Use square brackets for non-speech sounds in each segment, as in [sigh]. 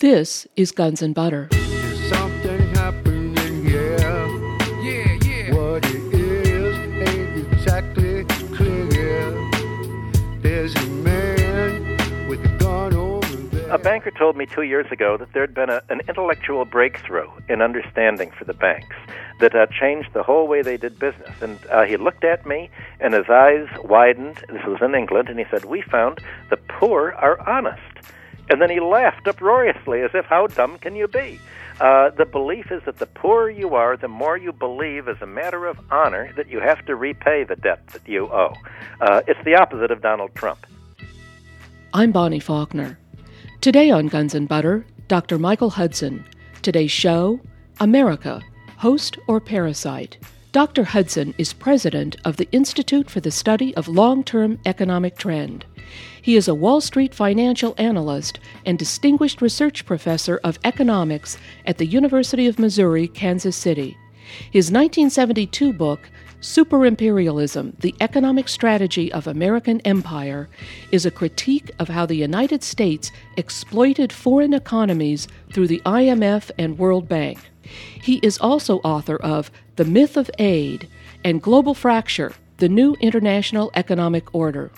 This is Guns and Butter. Something happening, yeah. Yeah, yeah. What it is ain't exactly clear. There's a man with a gun over there. A banker told me two years ago that there'd been a, an intellectual breakthrough in understanding for the banks that uh, changed the whole way they did business. And uh, he looked at me, and his eyes widened. This was in England, and he said, "We found the poor are honest." And then he laughed uproariously, as if, "How dumb can you be?" Uh, the belief is that the poorer you are, the more you believe, as a matter of honor, that you have to repay the debt that you owe. Uh, it's the opposite of Donald Trump. I'm Bonnie Faulkner. Today on Guns and Butter, Dr. Michael Hudson. Today's show America, Host or Parasite. Dr. Hudson is president of the Institute for the Study of Long Term Economic Trend. He is a Wall Street financial analyst and distinguished research professor of economics at the University of Missouri, Kansas City. His 1972 book, Super Imperialism The Economic Strategy of American Empire, is a critique of how the United States exploited foreign economies through the IMF and World Bank. He is also author of The Myth of Aid and Global Fracture The New International Economic Order.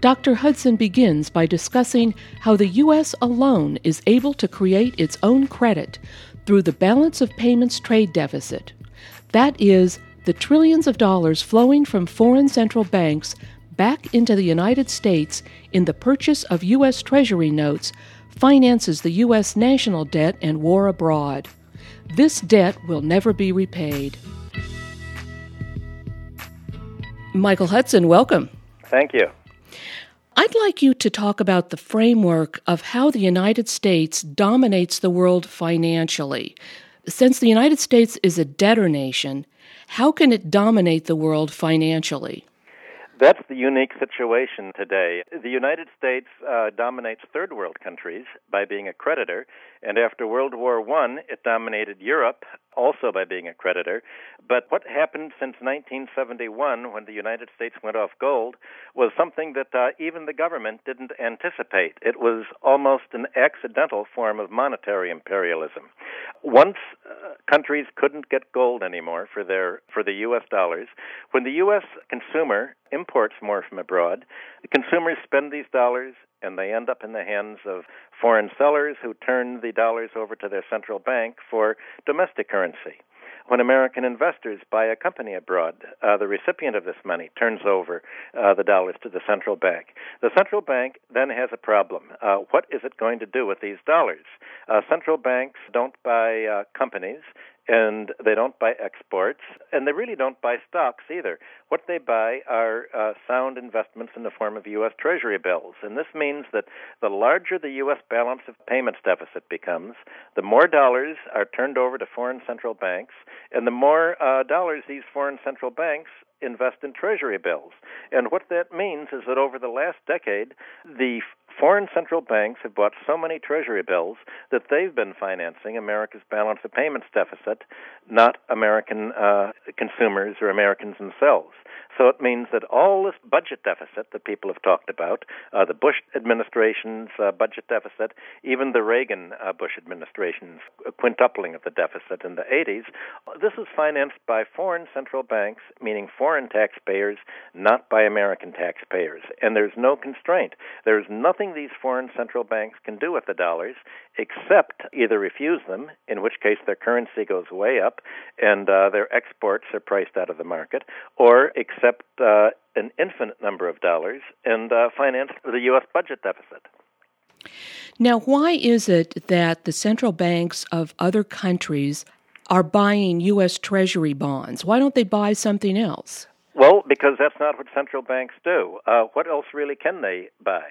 Dr. Hudson begins by discussing how the U.S. alone is able to create its own credit through the balance of payments trade deficit. That is, the trillions of dollars flowing from foreign central banks back into the United States in the purchase of U.S. Treasury notes finances the U.S. national debt and war abroad. This debt will never be repaid. Michael Hudson, welcome. Thank you. I'd like you to talk about the framework of how the United States dominates the world financially. Since the United States is a debtor nation, how can it dominate the world financially? That's the unique situation today. The United States uh, dominates third world countries by being a creditor, and after World War I, it dominated Europe also by being a creditor. But what happened since 1971, when the United States went off gold, was something that uh, even the government didn't anticipate. It was almost an accidental form of monetary imperialism. Once uh, countries couldn't get gold anymore for their for the U.S. dollars, when the U.S. consumer imports more from abroad, the consumers spend these dollars and they end up in the hands of foreign sellers who turn the dollars over to their central bank for domestic currency. When American investors buy a company abroad, uh, the recipient of this money turns over uh, the dollars to the central bank. The central bank then has a problem. Uh, what is it going to do with these dollars? Uh, central banks don't buy uh, companies and they don't buy exports, and they really don't buy stocks either. What they buy are uh, sound investments in the form of U.S. Treasury bills, and this means that the larger the U.S. balance of payments deficit becomes, the more dollars are turned over to foreign central banks, and the more uh, dollars these foreign central banks invest in treasury bills. And what that means is that over the last decade, the foreign central banks have bought so many treasury bills that they've been financing America's balance of payments deficit, not American uh, consumers or Americans themselves. So it means that all this budget deficit that people have talked about, uh, the Bush administration's uh, budget deficit, even the Reagan uh, Bush administration's quintupling of the deficit in the 80s, this is financed by foreign central banks, meaning foreign taxpayers, not by American taxpayers. And there's no constraint. There's nothing these foreign central banks can do with the dollars except either refuse them, in which case their currency goes way up and uh, their exports are priced out of the market, or accept uh, an infinite number of dollars and uh, finance the U.S. budget deficit. Now, why is it that the central banks of other countries are buying U.S. Treasury bonds? Why don't they buy something else? Well, because that's not what central banks do. Uh, what else really can they buy?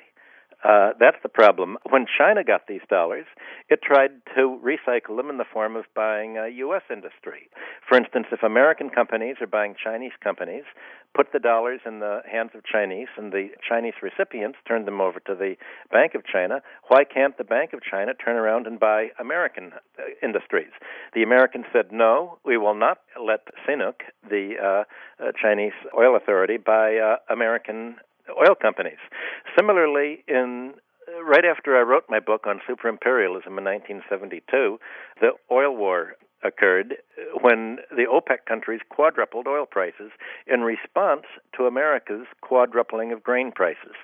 Uh, that's the problem. When China got these dollars, it tried to recycle them in the form of buying uh, U.S. industry. For instance, if American companies are buying Chinese companies, put the dollars in the hands of Chinese, and the Chinese recipients turn them over to the Bank of China, why can't the Bank of China turn around and buy American uh, industries? The Americans said, no, we will not let CNOOC, the uh, uh, Chinese oil authority, buy American oil companies. Similarly, in uh, right after I wrote my book on superimperialism in 1972, the oil war occurred uh, when the OPEC countries quadrupled oil prices in response to America's quadrupling of grain prices.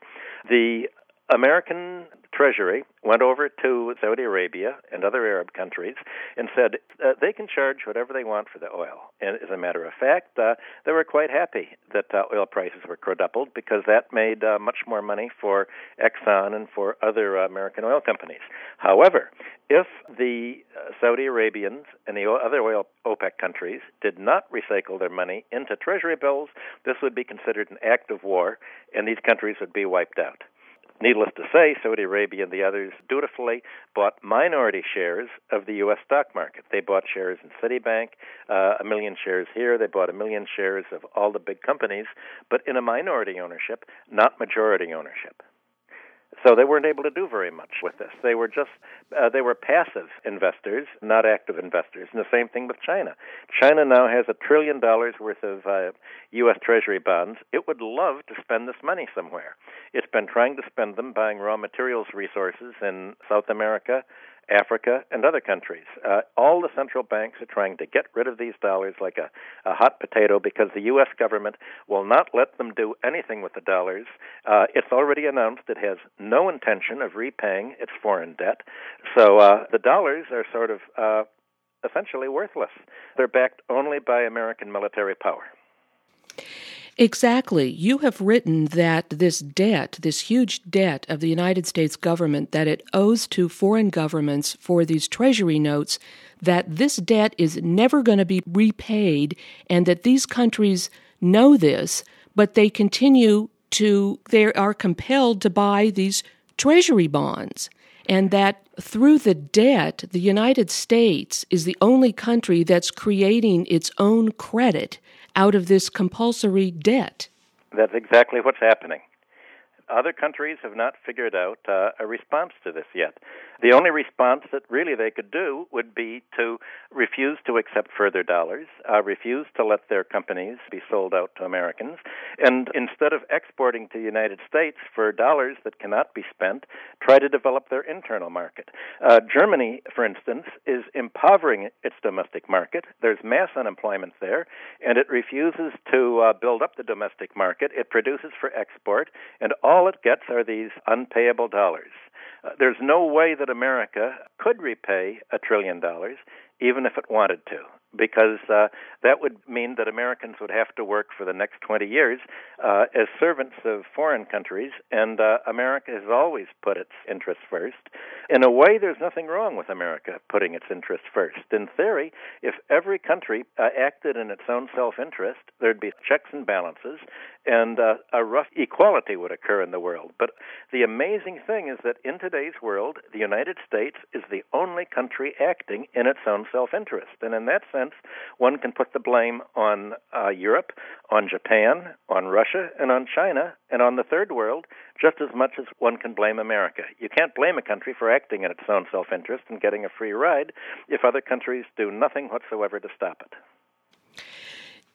The American Treasury went over to Saudi Arabia and other Arab countries and said uh, they can charge whatever they want for the oil. And as a matter of fact, uh, they were quite happy that uh, oil prices were quadrupled because that made uh, much more money for Exxon and for other uh, American oil companies. However, if the uh, Saudi Arabians and the other oil OPEC countries did not recycle their money into treasury bills, this would be considered an act of war, and these countries would be wiped out. Needless to say, Saudi Arabia and the others dutifully bought minority shares of the U.S. stock market. They bought shares in Citibank, uh, a million shares here. They bought a million shares of all the big companies, but in a minority ownership, not majority ownership. So they weren't able to do very much with this. They were just uh, they were passive investors, not active investors. And the same thing with China. China now has a trillion dollars worth of uh, U.S. Treasury bonds. It would love to spend this money somewhere. It's been trying to spend them buying raw materials resources in South America, Africa, and other countries. Uh, all the central banks are trying to get rid of these dollars like a, a hot potato because the U.S. government will not let them do anything with the dollars. Uh, it's already announced it has no intention of repaying its foreign debt. So uh, the dollars are sort of uh, essentially worthless. They're backed only by American military power. Exactly. You have written that this debt, this huge debt of the United States government that it owes to foreign governments for these treasury notes, that this debt is never going to be repaid and that these countries know this, but they continue to, they are compelled to buy these treasury bonds. And that through the debt, the United States is the only country that's creating its own credit out of this compulsory debt. That's exactly what's happening. Other countries have not figured out uh, a response to this yet. The only response that really they could do would be to refuse to accept further dollars, uh, refuse to let their companies be sold out to Americans, and instead of exporting to the United States for dollars that cannot be spent, try to develop their internal market. Uh, Germany, for instance, is impoverishing its domestic market. There's mass unemployment there, and it refuses to uh, build up the domestic market. It produces for export, and all it gets are these unpayable dollars. Uh, there's no way that America could repay a trillion dollars, even if it wanted to because uh, that would mean that Americans would have to work for the next 20 years uh, as servants of foreign countries, and uh, America has always put its interests first. In a way, there's nothing wrong with America putting its interests first. In theory, if every country uh, acted in its own self interest, there'd be checks and balances, and uh, a rough equality would occur in the world. But the amazing thing is that in today's world, the United States is the only country acting in its own self interest. And in that sense, sense, one can put the blame on uh, Europe, on Japan, on Russia, and on China, and on the third world, just as much as one can blame America. You can't blame a country for acting in its own self interest and getting a free ride if other countries do nothing whatsoever to stop it.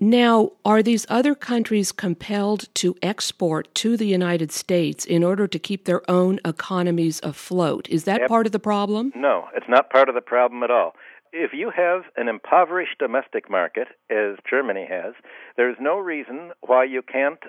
Now, are these other countries compelled to export to the United States in order to keep their own economies afloat? Is that part of the problem? No, it's not part of the problem at all if you have an impoverished domestic market, as Germany has, there's no reason why you can't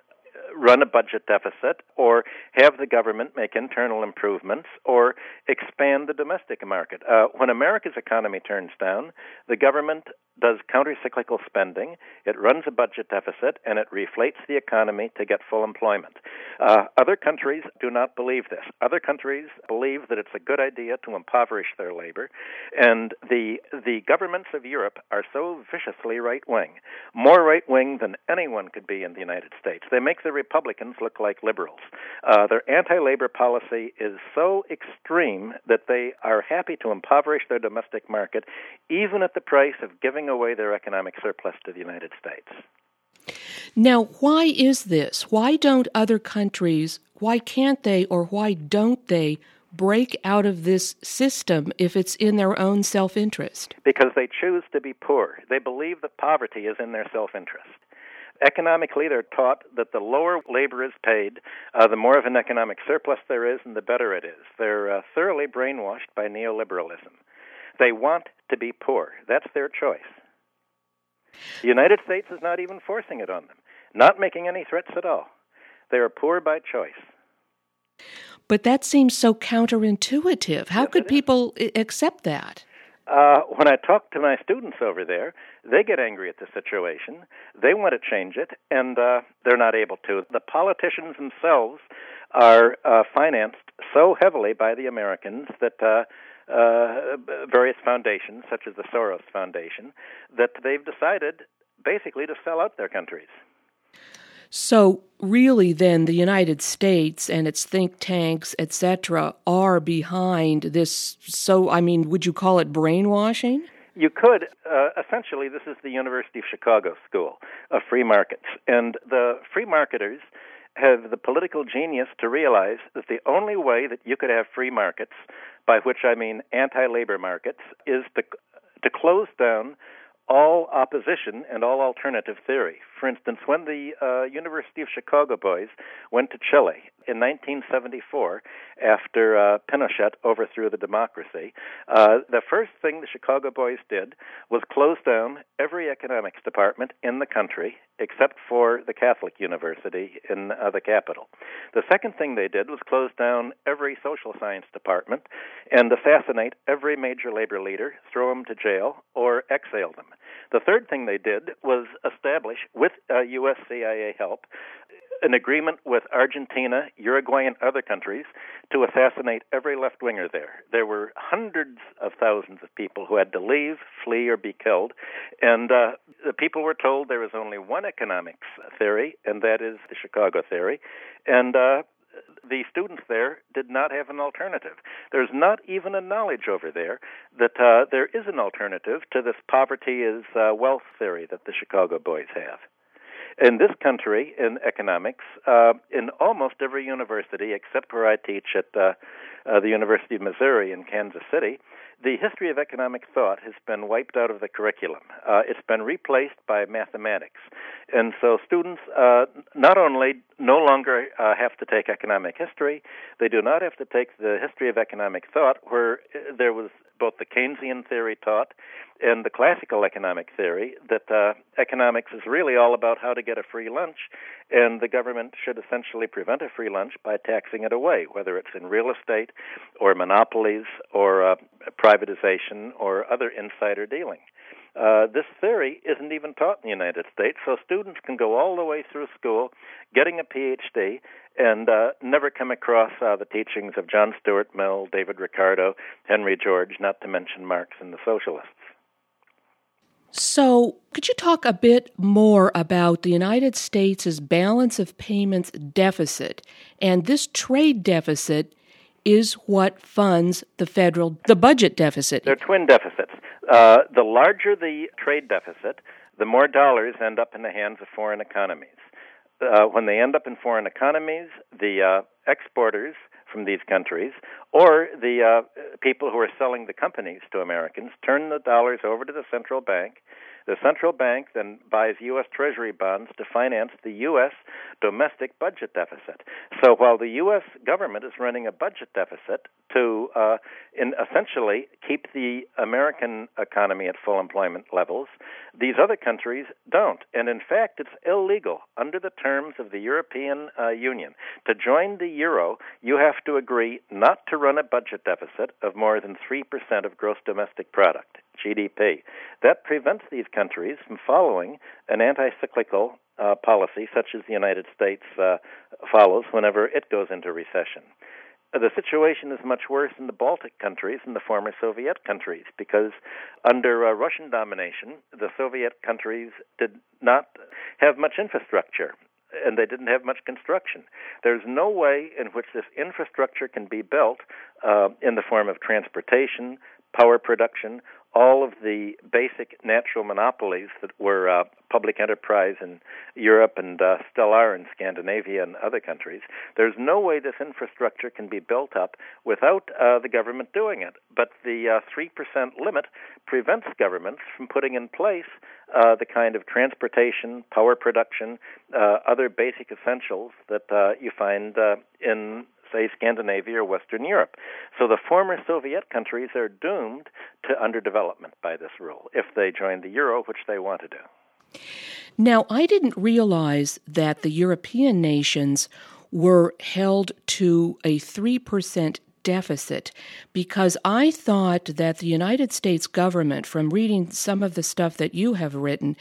run a budget deficit or have the government make internal improvements or expand the domestic market. Uh, when America's economy turns down, the government does countercyclical spending, it runs a budget deficit, and it reflates the economy to get full employment. Uh, other countries do not believe this. Other countries believe that it's a good idea to impoverish their labor, and the the governments of Europe are so viciously right wing, more right wing than anyone could be in the United States. They make the Republicans look like liberals. Uh, their anti labor policy is so extreme that they are happy to impoverish their domestic market, even at the price of giving away their economic surplus to the United States. Now, why is this? Why don't other countries, why can't they or why don't they break out of this system if it's in their own self interest? Because they choose to be poor. They believe that poverty is in their self interest Economically, they're taught that the lower labor is paid, uh, the more of an economic surplus there is, and the better it is. They're uh, thoroughly brainwashed by neoliberalism. They want to be poor. That's their choice. The United States is not even forcing it on them, not making any threats at all. They are poor by choice. But that seems so counterintuitive. How Yes, could people i- accept that? Uh, when I talk to my students over there, they get angry at the situation. They want to change it, and uh, they're not able to. The politicians themselves are uh, financed so heavily by the Americans that uh, uh, various foundations, such as the Soros Foundation, that they've decided basically to sell out their countries. So, really, then, the United States and its think tanks, etc., are behind this. So, I mean, would you call it brainwashing? You could. Uh, essentially, this is the University of Chicago School of Free Markets. And the free marketers have the political genius to realize that the only way that you could have free markets, by which I mean anti labor markets, is to, to close down all opposition and all alternative theory. For instance, when the uh, University of Chicago boys went to Chile in 1974 after uh, Pinochet overthrew the democracy, uh, the first thing the Chicago boys did was close down every economics department in the country except for the Catholic University in uh, the capital. The second thing they did was close down every social science department and assassinate every major labor leader, throw them to jail, or exile them. The third thing they did was establish, with uh, U.S. CIA help, an agreement with Argentina, Uruguay, and other countries to assassinate every left winger there. There were hundreds of thousands of people who had to leave, flee, or be killed. And uh, the people were told there was only one economics theory, and that is the Chicago theory. And uh, the students there did not have an alternative. There's not even a knowledge over there that uh, there is an alternative to this poverty is uh, wealth theory that the Chicago boys have. In this country, in economics, uh, in almost every university, except where I teach at uh, uh, the University of Missouri in Kansas City, the history of economic thought has been wiped out of the curriculum. Uh, it's been replaced by mathematics. And so students uh, not only no longer uh, have to take economic history, they do not have to take the history of economic thought, where uh, there was both the Keynesian theory taught and the classical economic theory that uh, economics is really all about how to get a free lunch, and the government should essentially prevent a free lunch by taxing it away, whether it's in real estate or monopolies or uh, privatization or other insider dealing. Uh, this theory isn't even taught in the United States, so students can go all the way through school, getting a PhD, and uh, never come across uh, the teachings of John Stuart Mill, David Ricardo, Henry George, not to mention Marx and the socialists. So, could you talk a bit more about the United States' balance of payments deficit? And this trade deficit is what funds the federal the budget deficit. They're twin deficits. Uh, the larger the trade deficit, the more dollars end up in the hands of foreign economies. Uh, when they end up in foreign economies, the uh, exporters from these countries or the uh, people who are selling the companies to Americans turn the dollars over to the central bank. The central bank then buys U.S. Treasury bonds to finance the U.S. domestic budget deficit. So while the U.S. government is running a budget deficit to uh, in essentially keep the American economy at full employment levels, these other countries don't. And in fact, it's illegal under the terms of the European uh, Union. To join the euro, you have to agree not to run a budget deficit of more than 3% of gross domestic product. GDP. That prevents these countries from following an anti cyclical uh, policy such as the United States uh, follows whenever it goes into recession. The situation is much worse in the Baltic countries and the former Soviet countries because under uh, Russian domination, the Soviet countries did not have much infrastructure and they didn't have much construction. There's no way in which this infrastructure can be built uh, in the form of transportation, power production, all of the basic natural monopolies that were uh, public enterprise in Europe and uh, still are in Scandinavia and other countries. There's no way this infrastructure can be built up without uh, the government doing it. But the uh, 3% limit prevents governments from putting in place uh, the kind of transportation, power production, uh, other basic essentials that uh, you find in say, Scandinavia or Western Europe. So the former Soviet countries are doomed to underdevelopment by this rule if they join the euro, which they want to do. Now, I didn't realize that the European nations were held to a 3% deficit because I thought that the United States government, from reading some of the stuff that you have written,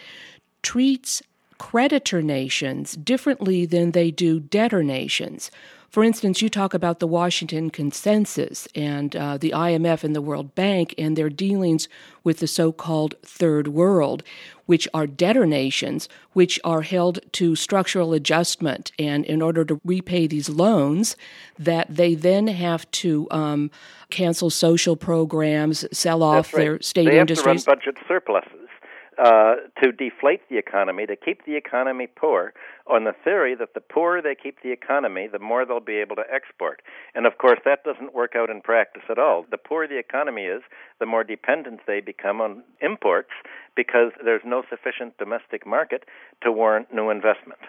treats creditor nations differently than they do debtor nations. For instance, you talk about the Washington Consensus and uh, the IMF and the World Bank and their dealings with the so called Third World, which are debtor nations, which are held to structural adjustment. And in order to repay these loans, that they then have to um, cancel social programs, sell off right. their state they industries. Have to run budget surpluses uh, to deflate the economy, to keep the economy poor, on the theory that the poorer they keep the economy, the more they'll be able to export. And of course, that doesn't work out in practice at all. The poorer the economy is, the more dependent they become on imports because there's no sufficient domestic market to warrant new investment.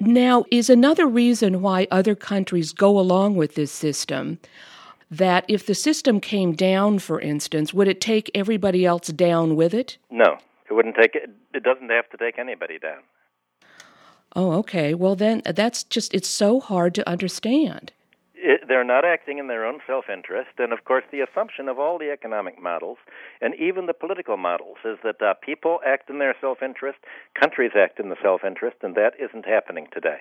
Now, is another reason why other countries go along with this system that if the system came down, for instance, would it take everybody else down with it? No, it wouldn't take it. It doesn't have to take anybody down. Oh, okay. Well, then that's just, it's so hard to understand. It, they're not acting in their own self interest. And of course, the assumption of all the economic models and even the political models is that uh, people act in their self interest, countries act in the self interest, and that isn't happening today.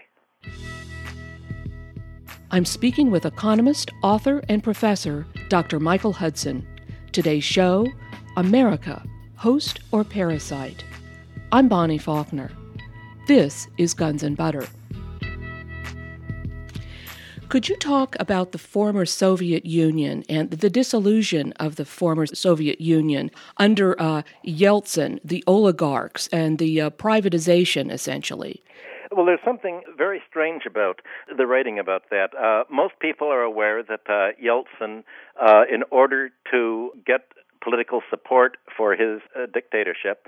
I'm speaking with economist, author, and professor Dr. Michael Hudson. Today's show America, Host or Parasite. I'm Bonnie Faulkner. This is Guns and Butter. Could you talk about the former Soviet Union and the disillusion of the former Soviet Union under uh, Yeltsin, the oligarchs, and the uh, privatization, essentially? Well, there's something very strange about the writing about that. Uh, most people are aware that uh, Yeltsin, uh, in order to get political support for his uh, dictatorship,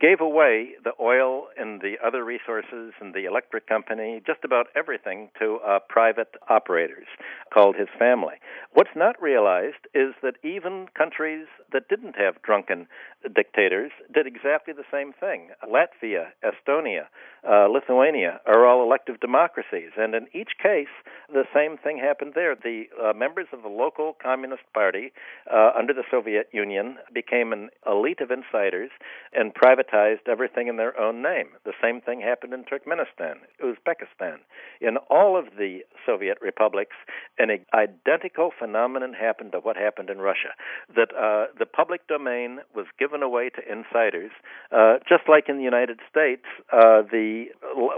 gave away the oil and the other resources and the electric company, just about everything, to uh, private operators called his family. What's not realized is that even countries that didn't have drunken dictators did exactly the same thing. Latvia, Estonia, uh, Lithuania are all elective democracies, and in each case, the same thing happened there. The uh, members of the local Communist Party uh, under the Soviet Union became an elite of insiders and privatized everything in their own name. The same thing happened in Turkmenistan, Uzbekistan. In all of the Soviet republics, an identical phenomenon happened to what happened in Russia. That uh, the public domain was given away to insiders, uh, just like in the United States, uh, the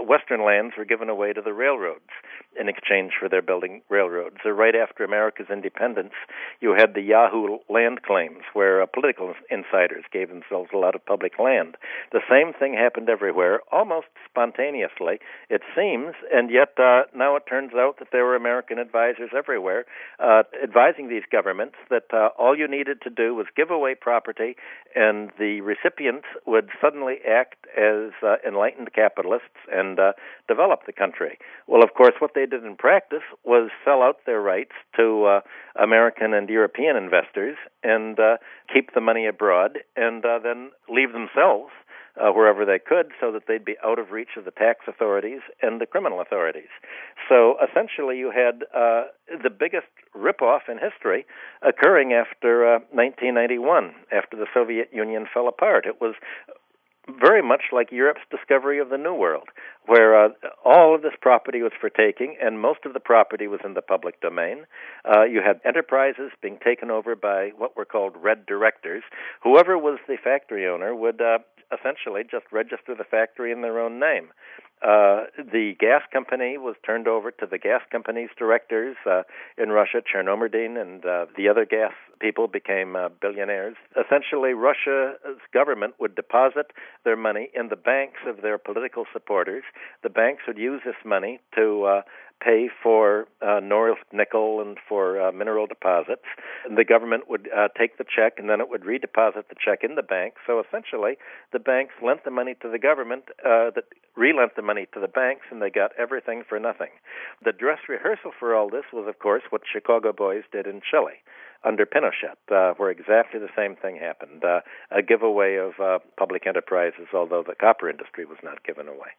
western lands were given away to the railroads in exchange for their building railroads. So right after America's independence, you had the Yazoo land claims, where uh, political insiders gave themselves a lot of public land. The same thing happened everywhere, almost spontaneously, it seems, and yet uh, now it turns out that there were American advisors everywhere uh, advising these governments that uh, all you needed to do was give away property, and the recipients would suddenly act as uh, enlightened capitalists and uh, develop the country. Well, of course, what they did in practice was sell out their rights to uh, American and European investors and uh, keep the money abroad and uh, then leave themselves uh, wherever they could so that they'd be out of reach of the tax authorities and the criminal authorities. So essentially, you had uh, the biggest ripoff in history occurring after uh, 1991, after the Soviet Union fell apart. It was very much like Europe's discovery of the New World, where uh, all of this property was for taking, and most of the property was in the public domain. Uh, you had enterprises being taken over by what were called red directors. Whoever was the factory owner would uh, essentially just register the factory in their own name. Uh, the gas company was turned over to the gas company's directors uh, in Russia, Chernomyrdin, and uh, the other gas people became uh, billionaires. Essentially, Russia's government would deposit their money in the banks of their political supporters. The banks would use this money to uh, pay for uh, Norilsk nickel and for uh, mineral deposits. And the government would uh, take the check and then it would redeposit the check in the bank. So essentially, the banks lent the money to the government uh, that relent the money to the banks, and they got everything for nothing. The dress rehearsal for all this was, of course, what Chicago Boys did in Chile under Pinochet, uh, where exactly the same thing happened uh, a giveaway of uh, public enterprises, although the copper industry was not given away.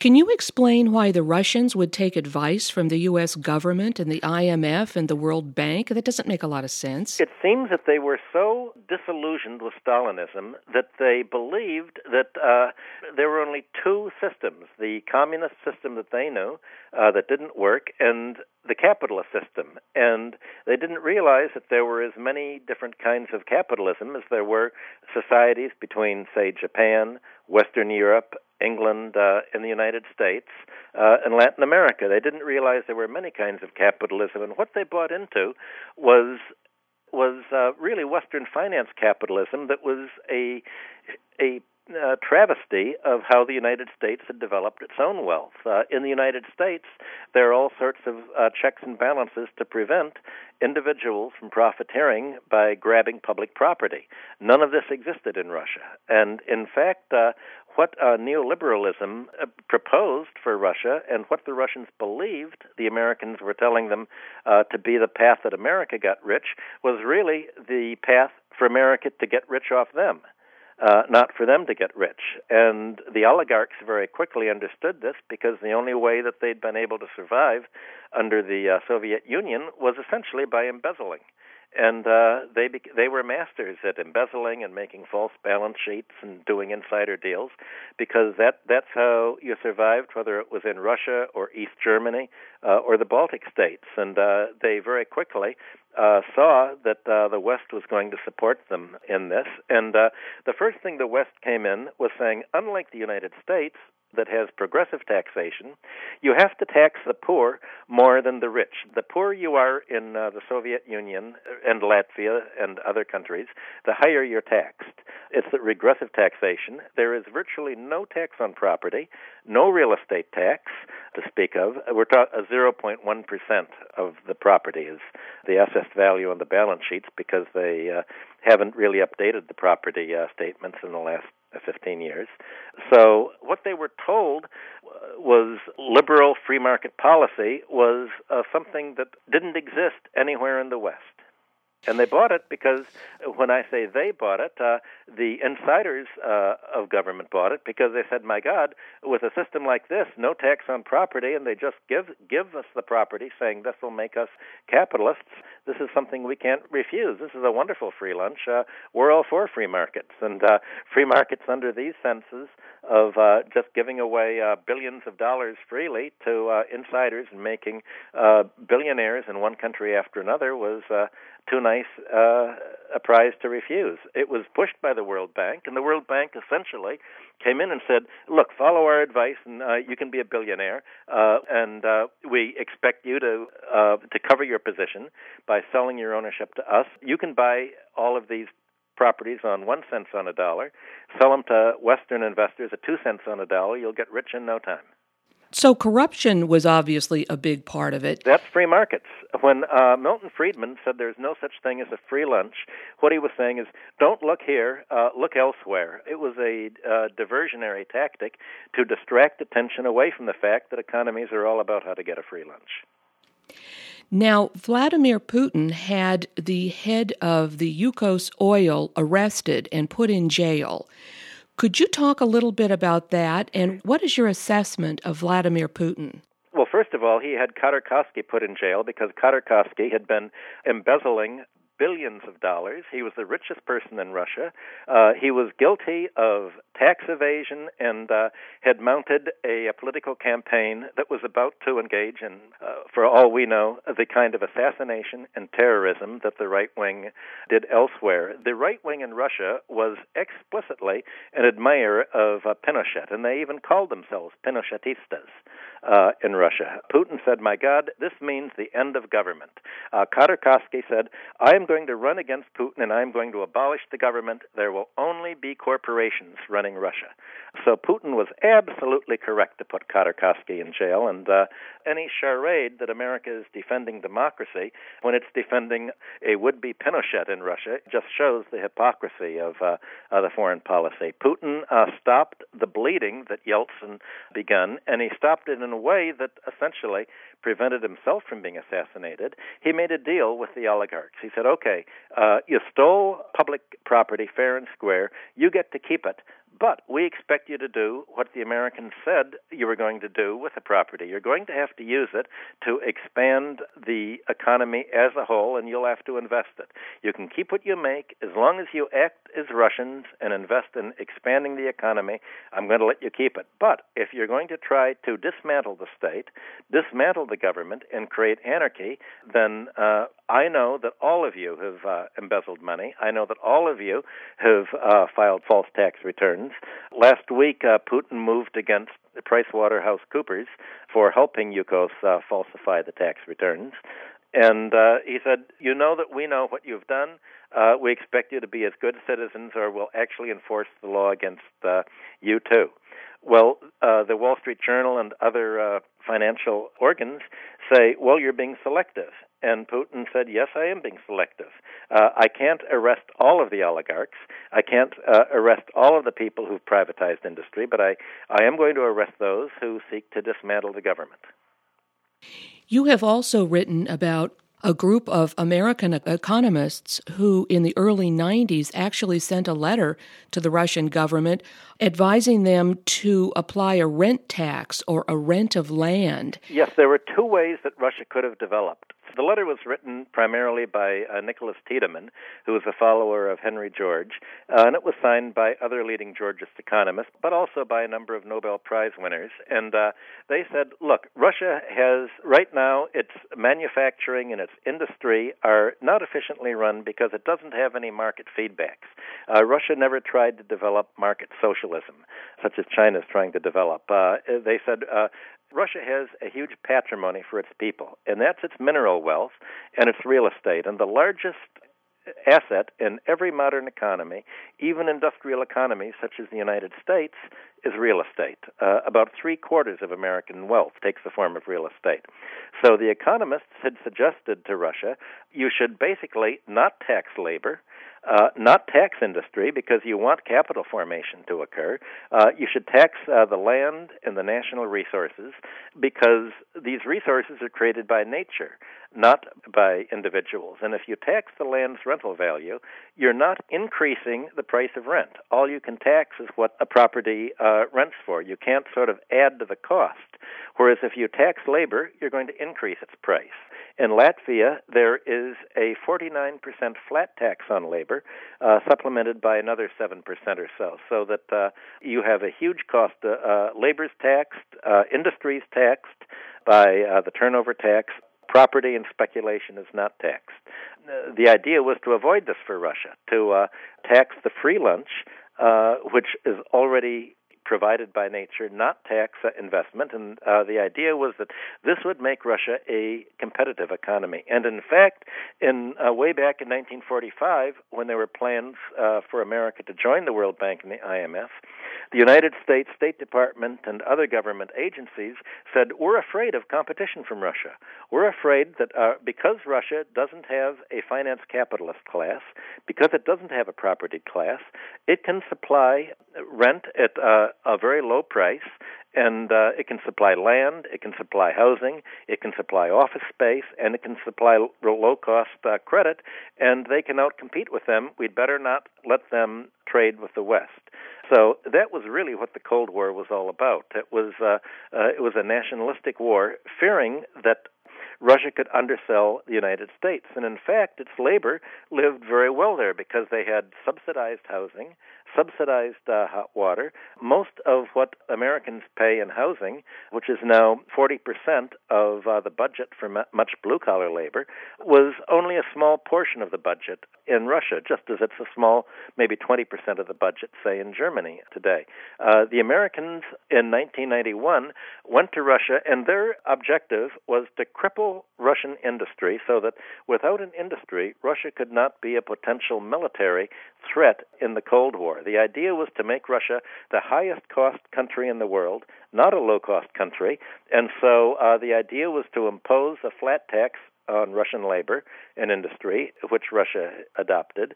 Can you explain why the Russians would take advice from the U.S. government and the IMF and the World Bank? That doesn't make a lot of sense. It seems that they were so disillusioned with Stalinism that they believed that uh, there were only two systems the communist system that they knew uh, that didn't work, and the capitalist system. And they didn't realize that there were as many different kinds of capitalism as there were societies between, say, Japan, Western Europe, England, uh, and the United States, uh, and Latin America. They didn't realize there were many kinds of capitalism, and what they bought into was was uh, really Western finance capitalism that was a a uh, travesty of how the United States had developed its own wealth. Uh, in the United States, there are all sorts of uh, checks and balances to prevent individuals from profiteering by grabbing public property. None of this existed in Russia. And in fact, uh, what uh, neoliberalism uh, proposed for Russia and what the Russians believed the Americans were telling them to be the path that America got rich was really the path for America to get rich off them uh, not for them to get rich. And the oligarchs very quickly understood this because the only way that they'd been able to survive under the uh, Soviet Union was essentially by embezzling and uh, they bec- they were masters at embezzling and making false balance sheets and doing insider deals, because that that's how you survived, whether it was in Russia or East Germany uh, or the Baltic states, and uh, they very quickly uh, saw that uh, the West was going to support them in this. And uh, the first thing the West came in was saying, unlike the United States, that has progressive taxation, you have to tax the poor more than the rich. The poorer you are in uh, the Soviet Union and Latvia and other countries, the higher you're taxed. It's the regressive taxation. There is virtually no tax on property, no real estate tax to speak of. We're talking 0.1% of the property is the assessed value on the balance sheets because they uh, haven't really updated the property uh, statements in the last 15 years. So what they were told was liberal free market policy was uh, something that didn't exist anywhere in the West. And they bought it because when I say they bought it, uh, the insiders uh, of government bought it because they said, "My God, with a system like this, no tax on property, and they just give give us the property, saying this will make us capitalists. This is something we can't refuse. This is a wonderful free lunch. Uh, we're all for free markets, and uh, free markets under these senses of uh, just giving away uh, billions of dollars freely to insiders and making billionaires in one country after another was." Too nice uh, a prize to refuse. It was pushed by the World Bank, and the World Bank essentially came in and said, "Look, follow our advice, and uh, you can be a billionaire. Uh, and uh, we expect you to uh, to cover your position by selling your ownership to us. You can buy all of these." Properties on one cent on a dollar, sell them to Western investors at two cents on a dollar. You'll get rich in no time. So corruption was obviously a big part of it. That's free markets. When uh, Milton Friedman said there's no such thing as a free lunch, what he was saying is don't look here, uh, look elsewhere. It was a uh, diversionary tactic to distract attention away from the fact that economies are all about how to get a free lunch. Now, Vladimir Putin had the head of the Yukos oil arrested and put in jail. Could you talk a little bit about that and what is your assessment of Vladimir Putin? Well, first of all, he had Khodorkovsky put in jail because Khodorkovsky had been embezzling billions of dollars. He was the richest person in Russia. Uh, he was guilty of tax evasion and uh, had mounted a, a, political campaign that was about to engage in, uh, for all we know, the kind of assassination and terrorism that the right wing did elsewhere. The right wing in Russia was explicitly an admirer of uh, Pinochet, and they even called themselves Pinochetistas uh, in Russia. Putin said, My God, this means the end of government. Uh, Khodorkovsky said, I am going to run against Putin and I am going to abolish the government. There will only be corporations running Russia. So Putin was absolutely correct to put Khodorkovsky in jail, and uh, any charade that America is defending democracy when it's defending a would-be Pinochet in Russia just shows the hypocrisy of uh, uh, the foreign policy. Putin uh, stopped the bleeding that Yeltsin begun, and he stopped it in a way that essentially prevented himself from being assassinated. He made a deal with the oligarchs. He said, "Okay, uh, you stole public property fair and square. You get to keep it." But we expect you to do what the Americans said you were going to do with the property. You're going to have to use it to expand the economy as a whole, and you'll have to invest it. You can keep what you make as long as you act as Russians and invest in expanding the economy. I'm going to let you keep it. But if you're going to try to dismantle the state, dismantle the government, and create anarchy, then uh, I know that all of you have uh, embezzled money. I know that all of you have uh, filed false tax returns. Last week, uh, Putin moved against PricewaterhouseCoopers for helping Yukos uh, falsify the tax returns. And uh, he said, You know that we know what you've done. Uh, we expect you to be as good citizens, or we'll actually enforce the law against uh, you too. Well, uh, the Wall Street Journal and other uh, financial organs say, well, you're being selective. And Putin said, yes, I am being selective. Uh, I can't arrest all of the oligarchs. I can't uh, arrest all of the people who've privatized industry, but I, I am going to arrest those who seek to dismantle the government. You have also written about a group of American economists who, in the early 90s, actually sent a letter to the Russian government advising them to apply a rent tax or a rent of land. Yes, there were two ways that Russia could have developed. The letter was written primarily by uh, Nicholas Tideman, who was a follower of Henry George, uh, and it was signed by other leading Georgist economists, but also by a number of Nobel Prize winners. And uh, they said, look, Russia has, right now, its manufacturing and its industry are not efficiently run because it doesn't have any market feedbacks. Uh, Russia never tried to develop market socialism, such as China is trying to develop. Uh, they said uh, Russia has a huge patrimony for its people, and that's its mineral wealth and its real estate. And the largest asset in every modern economy, even industrial economies such as the United States, is real estate. Uh, about three quarters of American wealth takes the form of real estate. So the economists had suggested to Russia you should basically not tax labor uh, not tax industry because you want capital formation to occur. Uh, you should tax uh, the land and the national resources because these resources are created by nature, not by individuals. And if you tax the land's rental value, you're not increasing the price of rent. All you can tax is what a property uh, rents for. You can't sort of add to the cost. Whereas if you tax labor, you're going to increase its price. In Latvia, there is a 49% flat tax on labor, uh, supplemented by another 7% or so, so that uh, you have a huge cost. Uh, labor's taxed, uh, industry's taxed by uh, the turnover tax, property and speculation is not taxed. The idea was to avoid this for Russia, to uh, tax the free lunch, which is already provided by nature, not tax investment. And uh, the idea was that this would make Russia a competitive economy. And in fact, in uh, way back in 1945, when there were plans uh, for America to join the World Bank and the IMF, the United States State Department and other government agencies said, We're afraid of competition from Russia. We're afraid that uh, because Russia doesn't have a finance capitalist class, because it doesn't have a property class, it can supply rent at uh, a very low price and uh, it can supply land, it can supply housing, it can supply office space, and it can supply low cost uh, credit, and they can outcompete with them. We'd better not let them trade with the West. So that was really what the Cold War was all about. It was uh, uh, it was a nationalistic war, fearing that Russia could undersell the United States. And in fact, its labor lived very well there because they had subsidized housing, subsidized uh, hot water. Most of what Americans pay in housing, which is now 40% of uh, the budget for much blue collar labor, was only a small portion of the budget in Russia, just as it's a small, maybe 20% of the budget, say, in Germany today. Uh, the Americans in 1991 went to Russia, and their objective was to cripple Russian industry so that without an industry, Russia could not be a potential military threat in the Cold War. The idea was to make Russia the highest cost country in the world, not a low cost country. And so uh, the idea was to impose a flat tax on Russian labor and industry, which Russia adopted,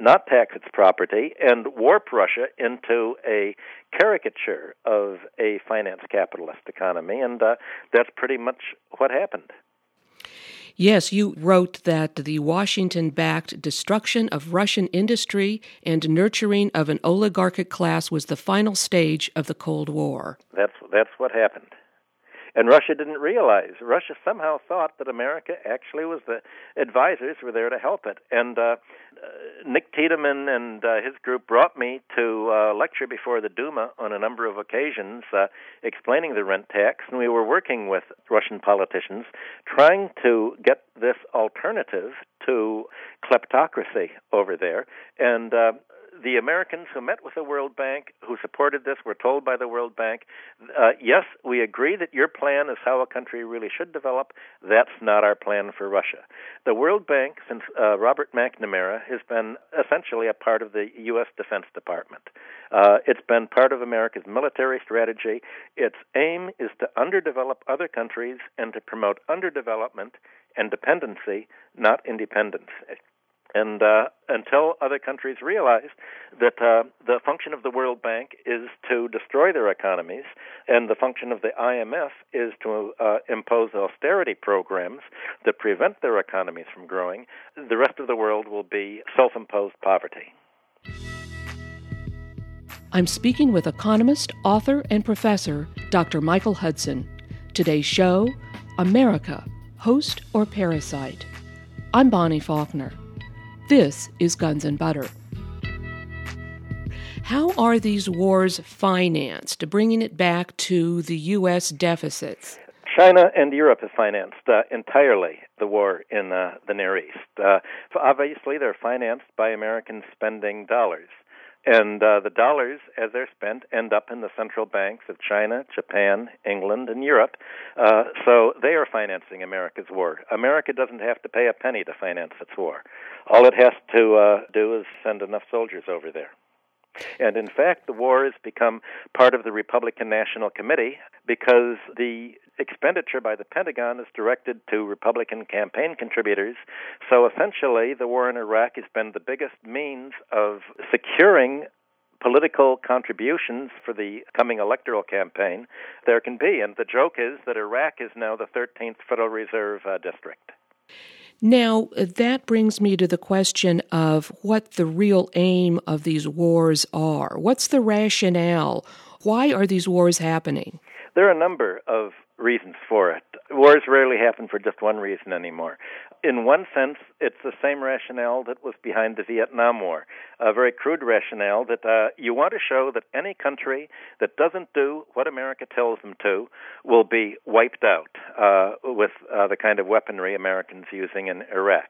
not tax its property, and warp Russia into a caricature of a finance capitalist economy. And uh, that's pretty much what happened. Yes, you wrote that the Washington backed destruction of Russian industry and nurturing of an oligarchic class was the final stage of the Cold War. That's, that's what happened. And Russia didn't realize. Russia somehow thought that America actually was the advisors were there to help it. And uh, uh, Nick Tideman and uh, his group brought me to uh, lecture before the Duma on a number of occasions, uh, explaining the rent tax. And we were working with Russian politicians, trying to get this alternative to kleptocracy over there. And uh, the Americans who met with the World Bank, who supported this, were told by the World Bank, uh, yes, we agree that your plan is how a country really should develop. That's not our plan for Russia. The World Bank, since uh, Robert McNamara, has been essentially a part of the U.S. Defense Department. Uh, it's been part of America's military strategy. Its aim is to underdevelop other countries and to promote underdevelopment and dependency, not independence and uh, until other countries realize that uh, the function of the World Bank is to destroy their economies, and the function of the IMF is to uh, impose austerity programs that prevent their economies from growing, the rest of the world will be self imposed poverty. I'm speaking with economist, author, and professor Dr. Michael Hudson. Today's show America, Host or Parasite. I'm Bonnie Faulkner. This is Guns and Butter. How are these wars financed, bringing it back to the U.S. deficits? China and Europe have financed uh, entirely the war in uh, the Near East. Uh, obviously, they're financed by American spending dollars. And uh, the dollars, as they're spent, end up in the central banks of China, Japan, England, and Europe. Uh, so they are financing America's war. America doesn't have to pay a penny to finance its war. All it has to uh, do is send enough soldiers over there. And in fact, the war has become part of the Republican National Committee because the expenditure by the Pentagon is directed to Republican campaign contributors. So essentially, the war in Iraq has been the biggest means of securing political contributions for the coming electoral campaign there can be. And the joke is that Iraq is now the 13th Federal Reserve uh, District. Now, that brings me to the question of what the real aim of these wars are. What's the rationale? Why are these wars happening? There are a number of reasons for it. Wars rarely happen for just one reason anymore. In one sense, it's the same rationale that was behind the Vietnam War, a very crude rationale that uh, you want to show that any country that doesn't do what America tells them to will be wiped out uh, with uh, the kind of weaponry Americans using in Iraq.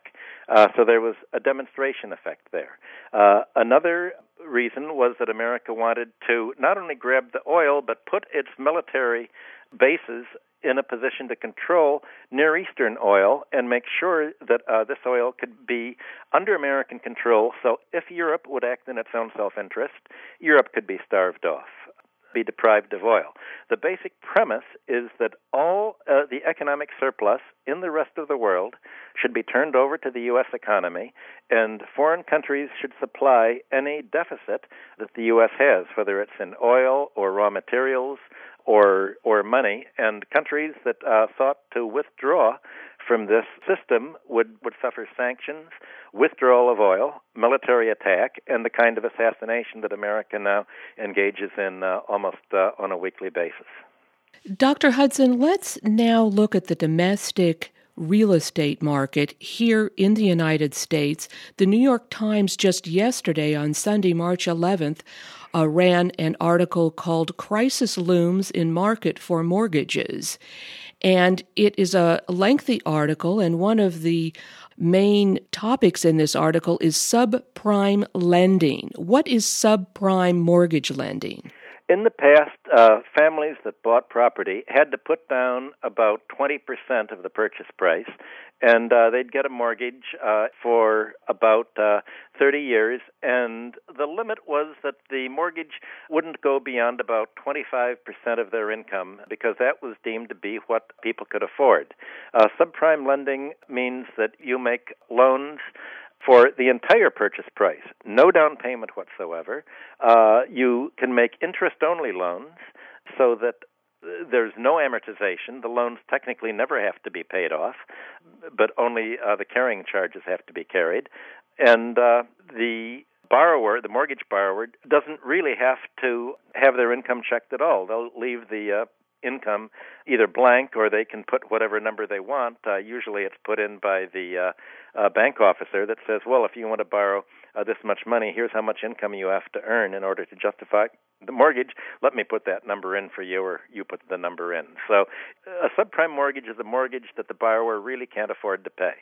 Uh, so there was a demonstration effect there. Uh, another reason was that America wanted to not only grab the oil, but put its military bases in a position to control Near Eastern oil and make sure that uh, this oil could be under American control. So if Europe would act in its own self interest, Europe could be starved off be deprived of oil. The basic premise is that all uh, the economic surplus in the rest of the world should be turned over to the U.S. economy, and foreign countries should supply any deficit that the U.S. has, whether it's in oil or raw materials or or money. And countries that uh, sought to withdraw from this system would, would suffer sanctions, withdrawal of oil, military attack, and the kind of assassination that America now engages in uh, almost uh, on a weekly basis. Dr. Hudson, let's now look at the domestic real estate market here in the United States. The New York Times just yesterday, on Sunday, March 11th, uh, ran an article called Crisis Looms in Market for Mortgages. And it is a lengthy article, and one of the main topics in this article is subprime lending. What is subprime mortgage lending? In the past, uh, families that bought property had to put down about 20% of the purchase price, and uh, they'd get a mortgage uh, for about uh, 30 years. And the limit was that the mortgage wouldn't go beyond about 25% of their income because that was deemed to be what people could afford. Uh, subprime lending means that you make loans for the entire purchase price, no down payment whatsoever. Uh, you can make interest only loans so that there's no amortization. The loans technically never have to be paid off, but only uh, the carrying charges have to be carried. And uh, the borrower, the mortgage borrower, doesn't really have to have their income checked at all. They'll leave the uh, income either blank or they can put whatever number they want. Uh, usually it's put in by the uh, uh, bank officer that says, well, if you want to borrow uh, this much money, here's how much income you have to earn in order to justify the mortgage. Let me put that number in for you, or you put the number in. So a subprime mortgage is a mortgage that the borrower really can't afford to pay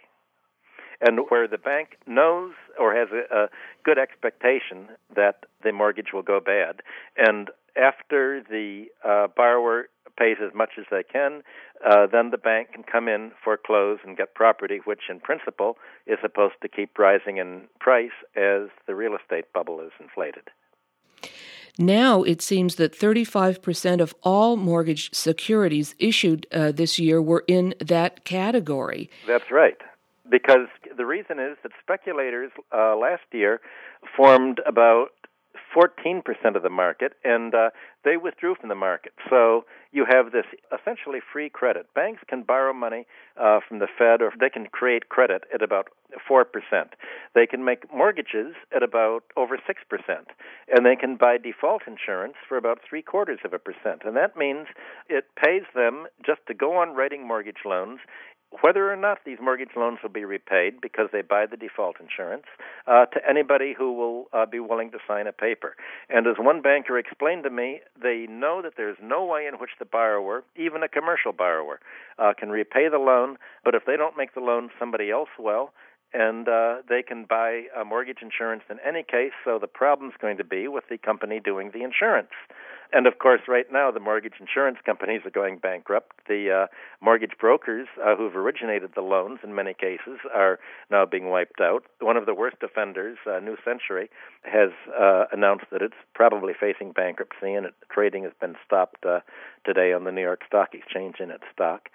and where the bank knows or has a, a, good expectation that the mortgage will go bad. And after the uh, borrower pays as much as they can, uh, then the bank can come in, foreclose, and get property, which in principle is supposed to keep rising in price as the real estate bubble is inflated. Now it seems that 35% of all mortgage securities issued uh, this year were in that category. That's right. Because the reason is that speculators uh, last year formed about 14% of the market, and uh, they withdrew from the market. So you have this essentially free credit. Banks can borrow money uh, from the Fed, or they can create credit at about 4%. They can make mortgages at about over 6%. And they can buy default insurance for about three quarters of a percent. And that means it pays them just to go on writing mortgage loans whether or not these mortgage loans will be repaid because they buy the default insurance uh, to anybody who will uh, be willing to sign a paper. And as one banker explained to me, they know that there's no way in which the borrower, even a commercial borrower, uh, can repay the loan, but if they don't make the loan, somebody else will and uh, they can buy uh, mortgage insurance in any case. So the problem's going to be with the company doing the insurance. And of course, right now the mortgage insurance companies are going bankrupt. The uh, mortgage brokers uh, who've originated the loans, in many cases, are now being wiped out. One of the worst offenders, uh, New Century, has uh, announced that it's probably facing bankruptcy, and it, trading has been stopped uh, today on the New York Stock Exchange in its stock.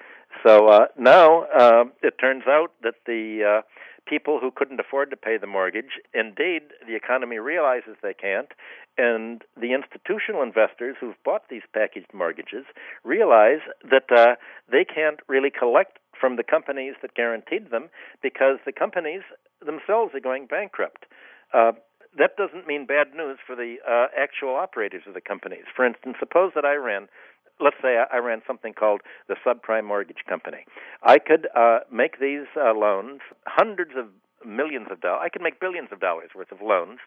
So uh, now uh, it turns out that the uh, people who couldn't afford to pay the mortgage. Indeed, the economy realizes they can't, and the institutional investors who've bought these packaged mortgages realize that uh, they can't really collect from the companies that guaranteed them because the companies themselves are going bankrupt. Uh, that doesn't mean bad news for the uh, actual operators of the companies. For instance, suppose that I ran let's say I, ran something called the subprime mortgage company. I could uh, make these uh, loans, hundreds of millions of dollars. I could make billions of dollars worth of loans.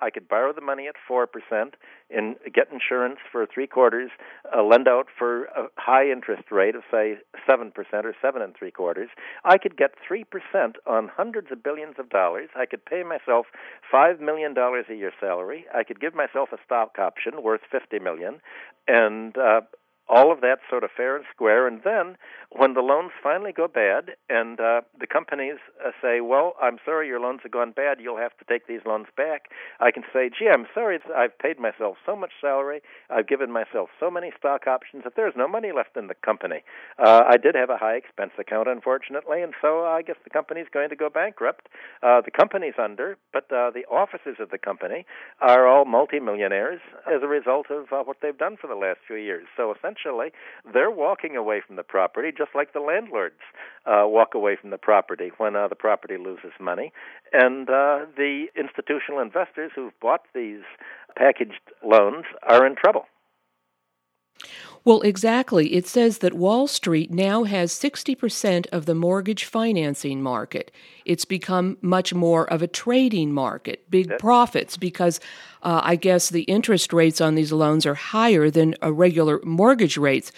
I could borrow the money at four percent and get insurance for three quarters, uh, lend out for a high interest rate of say seven percent or seven and three quarters. I could get three percent on hundreds of billions of dollars. I could pay myself five million dollars a year salary. I could give myself a stock option worth fifty million, and uh, all of that sort of fair and square. And then when the loans finally go bad and uh, the companies uh, say, well, I'm sorry your loans have gone bad, you'll have to take these loans back, I can say, gee, I'm sorry, I've paid myself so much salary, I've given myself so many stock options that there's no money left in the company. Uh, I did have a high expense account, unfortunately, and so I guess the company's going to go bankrupt. Uh, the company's under, but uh, the officers of the company are all multimillionaires as a result of uh, what they've done for the last few years. So essentially, essentially they're walking away from the property just like the landlords uh, walk away from the property when uh, the property loses money. And uh, the institutional investors who've bought these packaged loans are in trouble. Well, exactly. It says that Wall Street now has 60% of the mortgage financing market. It's become much more of a trading market, big profits, because uh, I guess the interest rates on these loans are higher than a regular mortgage rates.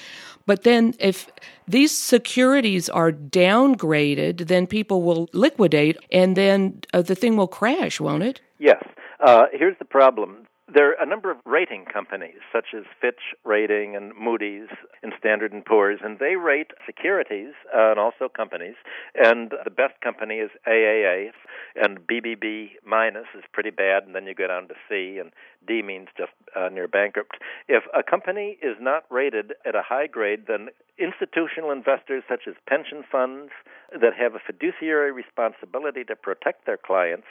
But then if these securities are downgraded, then people will liquidate and then uh, the thing will crash, won't it? Yes. Uh, here's the problem there are a number of rating companies, such as Fitch Rating and Moody's and Standard and Poor's, and they rate securities uh, and also companies. And the best company is AAA, and BBB minus is pretty bad, and then you go down to C, and D means just uh, near bankrupt. If a company is not rated at a high grade, then institutional investors such as pension funds that have a fiduciary responsibility to protect their clients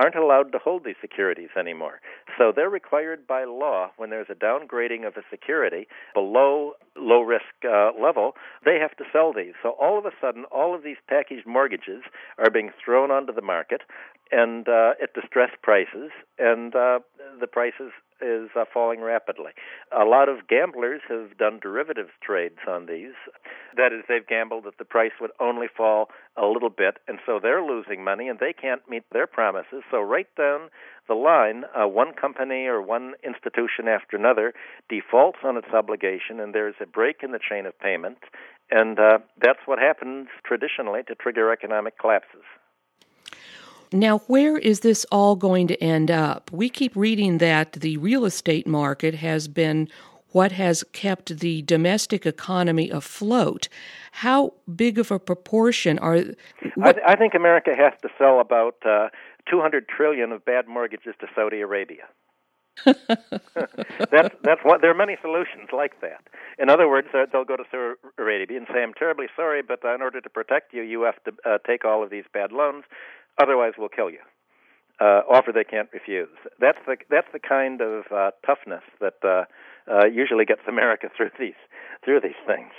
aren't allowed to hold these securities anymore. So they're required by law when there's a downgrading of a security below low risk uh, level, they have to sell these. So all of a sudden, all of these packaged mortgages are being thrown onto the market and uh, at distressed prices, and uh, the prices is uh, falling rapidly. A lot of gamblers have done derivatives trades on these. That is, they've gambled that the price would only fall a little bit, and so they're losing money and they can't meet their promises. So, right down the line, uh, one company or one institution after another defaults on its obligation, and there's a break in the chain of payment, and uh, that's what happens traditionally to trigger economic collapses. Now, where is this all going to end up? We keep reading that the real estate market has been what has kept the domestic economy afloat. How big of a proportion are? I, th- I, think America has to sell about uh, 200 trillion of bad mortgages to Saudi Arabia. [laughs] that's that's what there are many solutions like that. In other words, uh, they'll go to Saudi Arabia and say, "I'm terribly sorry, but in order to protect you, you have to uh, take all of these bad loans. Otherwise, we'll kill you." Uh, offer they can't refuse. That's the that's the kind of uh, toughness that uh, uh, usually gets America [laughs] through these through these things.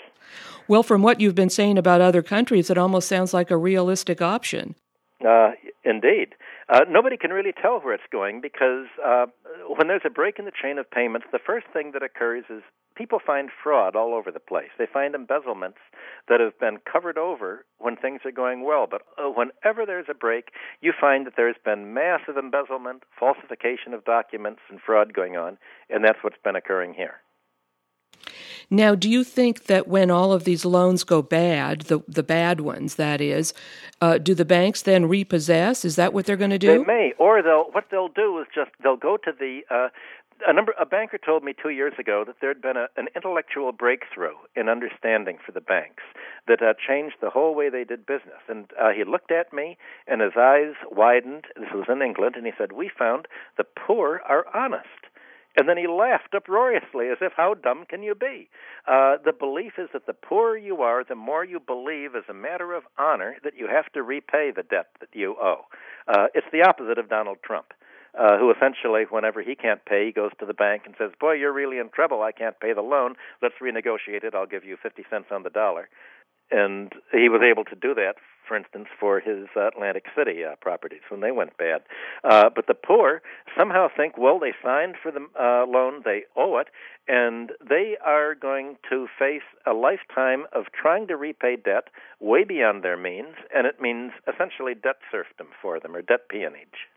Well, from what you've been saying about other countries, it almost sounds like a realistic option. Uh, indeed. Uh, nobody can really tell where it's going because uh, when there's a break in the chain of payments, the first thing that occurs is people find fraud all over the place. They find embezzlements that have been covered over when things are going well. But uh, whenever there's a break, you find that there's been massive embezzlement, falsification of documents, and fraud going on, and that's what's been occurring here. Now, do you think that when all of these loans go bad, the the bad ones, that is, uh, do the banks then repossess? Is that what they're going to do? They may, or they'll what they'll do is just they'll go to the. Uh, a number a banker told me two years ago that there had been a, an intellectual breakthrough in understanding for the banks that uh, changed the whole way they did business. And uh, he looked at me, and his eyes widened. This was in England, and he said, "We found the poor are honest." And then he laughed uproariously, as if, how dumb can you be? Uh, the belief is that the poorer you are, the more you believe, as a matter of honor, that you have to repay the debt that you owe. Uh, it's the opposite of Donald Trump. Uh, who essentially, whenever he can't pay, he goes to the bank and says, Boy, you're really in trouble. I can't pay the loan. Let's renegotiate it. I'll give you 50 cents on the dollar. And he was able to do that for instance, for his Atlantic City uh, properties when they went bad. Uh, but the poor somehow think, well, they signed for the uh, loan, they owe it, and they are going to face a lifetime of trying to repay debt way beyond their means, and it means essentially debt serfdom for them or debt peonage.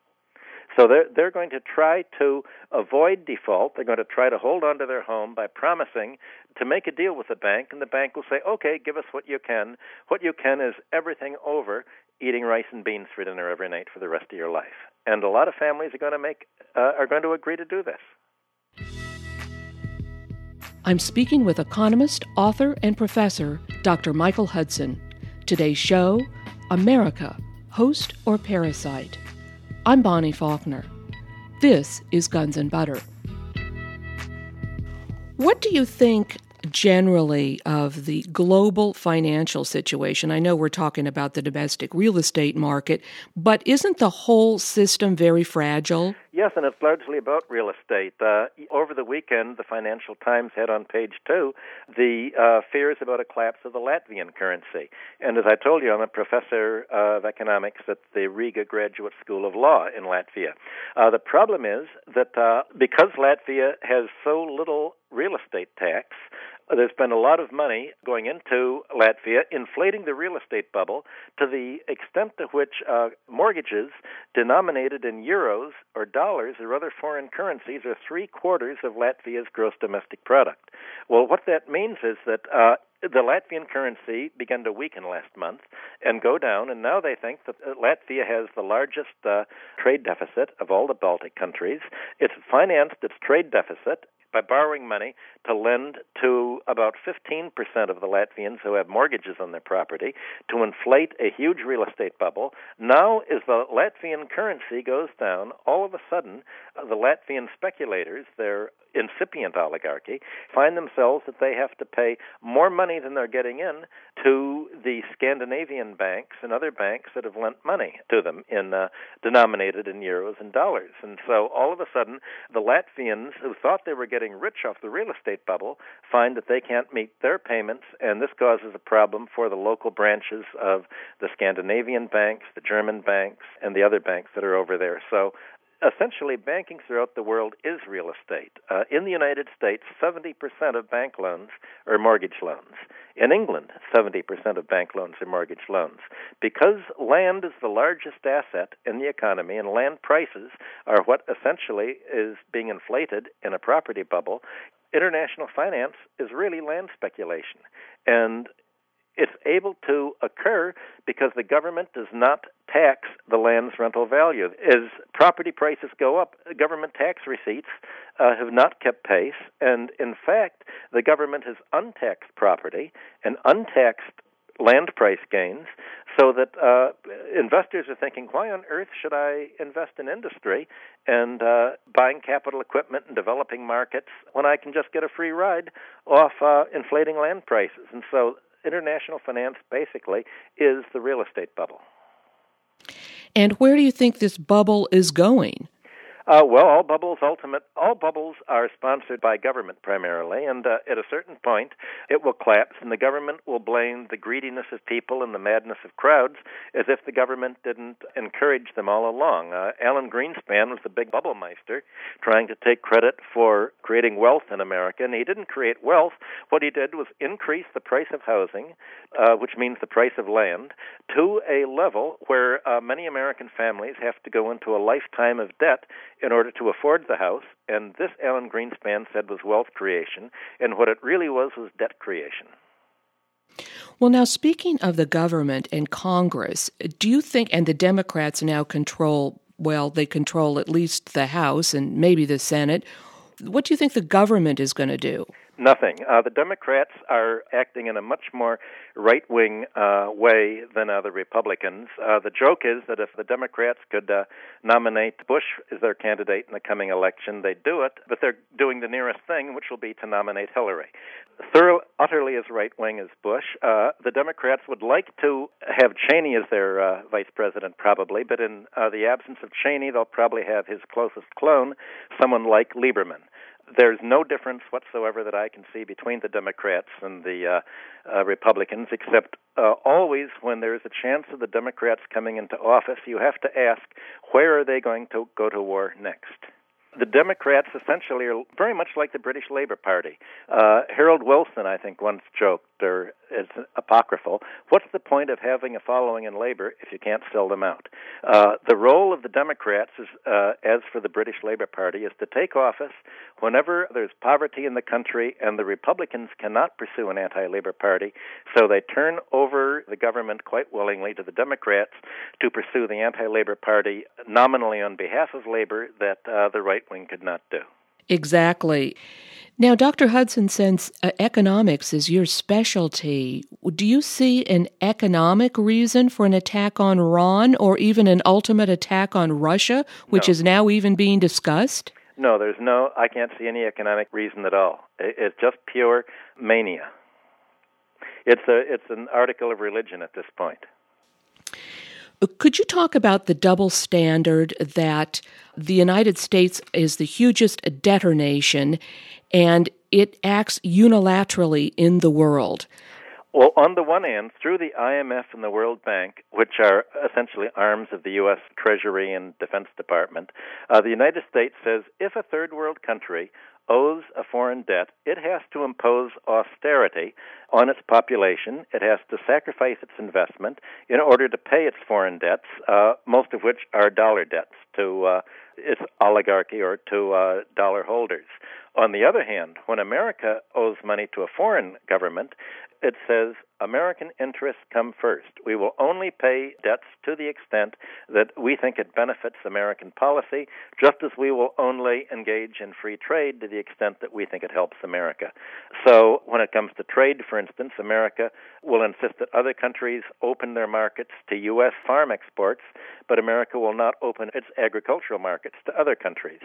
So they're they're going to try to avoid default. They're going to try to hold on to their home by promising to make a deal with the bank, and the bank will say, "Okay, give us what you can. What you can is everything over eating rice and beans for dinner every night for the rest of your life." And a lot of families are going to make uh, are going to agree to do this. I'm speaking with economist, author, and professor Dr. Michael Hudson. Today's show: America, host or parasite. I'm Bonnie Faulkner. This is Guns and Butter. What do you think generally of the global financial situation? I know we're talking about the domestic real estate market, but isn't the whole system very fragile? Yes, and it's largely about real estate. Uh, over the weekend, the Financial Times had on page two the uh, fears about a collapse of the Latvian currency. And as I told you, I'm a professor of economics at the Riga Graduate School of Law in Latvia. Uh, the problem is that uh, because Latvia has so little real estate tax, there's been a lot of money going into Latvia, inflating the real estate bubble to the extent to which uh, mortgages denominated in euros or dollars or other foreign currencies are three quarters of Latvia's gross domestic product. Well, what that means is that uh, the Latvian currency began to weaken last month and go down, and now they think that uh, Latvia has the largest uh, trade deficit of all the Baltic countries. It's financed its trade deficit by borrowing money to lend to about 15% of the Latvians who have mortgages on their property to inflate a huge real estate bubble. Now, as the Latvian currency goes down, all of a sudden, uh, the Latvian speculators, their incipient oligarchy, find themselves that they have to pay more money than they're getting in to the Scandinavian banks and other banks that have lent money to them in uh, denominated in euros and dollars. And so all of a sudden, the Latvians who thought they were getting rich off the real estate bubble find that they can't meet their payments, and this causes a problem for the local branches of the Scandinavian banks, the German banks, and the other banks that are over there. So essentially banking throughout the world is real estate. Uh, in the United States, 70% of bank loans are mortgage loans. In England, 70% of bank loans are mortgage loans. Because land is the largest asset in the economy and land prices are what essentially is being inflated in a property bubble, international finance is really land speculation. And it's able to occur because the government does not tax the land's rental value. As property prices go up, government tax receipts uh, have not kept pace, and in fact, the government has untaxed property and untaxed land price gains so that uh, investors are thinking, why on earth should I invest in industry and uh, buying capital equipment and developing markets when I can just get a free ride off uh, inflating land prices? And so international finance basically is the real estate bubble. And where do you think this bubble is going? Uh, well, all bubbles ultimate all bubbles are sponsored by government primarily, and uh, at a certain point, it will collapse, and the government will blame the greediness of people and the madness of crowds, as if the government didn't encourage them all along. Uh, Alan Greenspan was the big bubble meister, trying to take credit for creating wealth in America, and he didn't create wealth. What he did was increase the price of housing, uh, which means the price of land, to a level where uh, many American families have to go into a lifetime of debt in order to afford the house. And this, Alan Greenspan said, was wealth creation. And what it really was was debt creation. Well, now speaking of the government and Congress, do you think, and the Democrats now control, well, they control at least the House and maybe the Senate. What do you think the government is going to do? Nothing. Uh, the Democrats are acting in a much more right wing uh, way than uh, the Republicans. Uh, the joke is that if the Democrats could uh, nominate Bush as their candidate in the coming election, they'd do it, but they're doing the nearest thing, which will be to nominate Hillary. Thorough, utterly as right wing as Bush. Uh, the Democrats would like to have Cheney as their uh, vice president, probably, but in uh, the absence of Cheney, they'll probably have his closest clone, someone like Lieberman there's no difference whatsoever that I can see between the Democrats and the uh, uh, Republicans, except uh, always when there's a chance of the Democrats coming into office, you have to ask where are they going to go to war next the Democrats essentially are very much like the British Labour Party. Uh, Harold Wilson, I think, once joked, or it's apocryphal, what's the point of having a following in Labour if you can't sell them out? Uh, the role of the Democrats, is, uh, as for the British Labour Party, is to take office whenever there's poverty in the country and the Republicans cannot pursue an anti Labour Party, so they turn over the government quite willingly to the Democrats to pursue the anti Labour Party nominally on behalf of Labour that uh, the right right wing could not do. Exactly. Now, Dr. Hudson, since uh, economics is your specialty, do you see an economic reason for an attack on Iran or even an ultimate attack on Russia, which no. is now even being discussed? No, there's no, I can't see any economic reason at all. It's just pure mania. It's, a, it's an article of religion at this point. Could you talk about the double standard that the United States is the hugest debtor nation and it acts unilaterally in the world? Well, on the one hand, through the IMF and the World Bank, which are essentially arms of the U.S. Treasury and Defense Department, uh, the United States says if a third world country owes a foreign debt, it has to impose austerity on its population. It has to sacrifice its investment in order to pay its foreign debts, uh, most of which are dollar debts to uh, its oligarchy or to uh, dollar holders. On the other hand, when America owes money to a foreign government, it says American interests come first. We will only pay debts to the extent that we think it benefits American policy, just as we will only engage in free trade to the extent that we think it helps America. So, when it comes to trade, for instance, America will insist that other countries open their markets to U.S. farm exports, but America will not open its agricultural markets to other countries.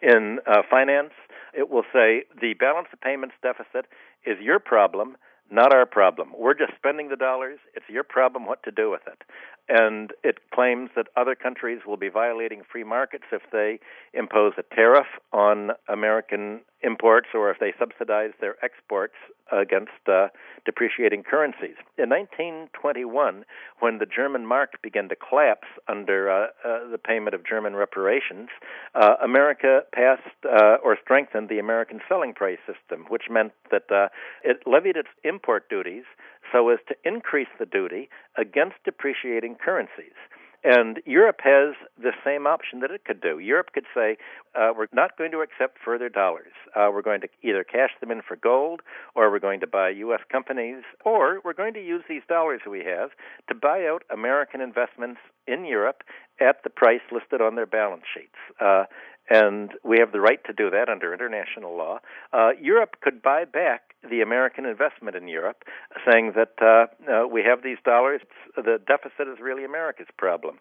In uh, finance, it will say the balance of payments deficit is your problem not our problem. We're just spending the dollars. It's your problem what to do with it. And it claims that other countries will be violating free markets if they impose a tariff on American imports or if they subsidize their exports against uh, depreciating currencies. In 1921, when the German mark began to collapse under uh, uh, the payment of German reparations, uh, America passed uh, or strengthened the American selling price system, which meant that uh, it levied its import duties so as to increase the duty against depreciating currencies. And Europe has the same option that it could do. Europe could say, uh, we're not going to accept further dollars. Uh, we're going to either cash them in for gold, or we're going to buy U.S. companies, or we're going to use these dollars we have to buy out American investments in Europe at the price listed on their balance sheets. Uh, and we have the right to do that under international law. Uh, Europe could buy back the American investment in Europe, saying that uh, uh, we have these dollars, the deficit is really America's problem.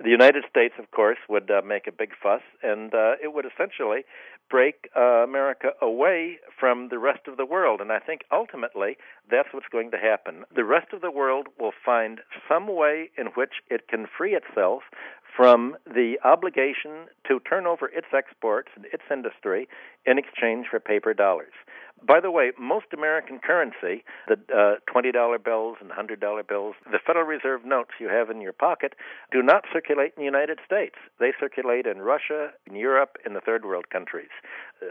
The United States, of course, would uh, make a big fuss, and uh, it would essentially break uh, America away from the rest of the world. And I think ultimately that's what's going to happen. The rest of the world will find some way in which it can free itself from the obligation to turn over its exports and its industry in exchange for paper dollars. By the way, most American currency, the uh, $20 bills and $100 bills, the Federal Reserve notes you have in your pocket, do not circulate in the United States. They circulate in Russia, in Europe, in the third world countries.